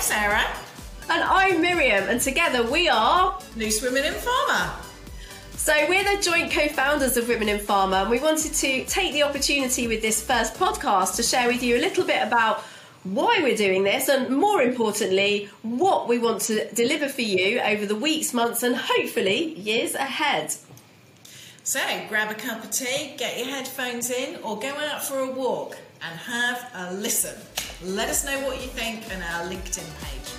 I'm Sarah. And I'm Miriam, and together we are Loose Women in Pharma. So, we're the joint co founders of Women in Pharma, and we wanted to take the opportunity with this first podcast to share with you a little bit about why we're doing this, and more importantly, what we want to deliver for you over the weeks, months, and hopefully years ahead. So, grab a cup of tea, get your headphones in, or go out for a walk and have a listen. Let us know what you think on our LinkedIn page.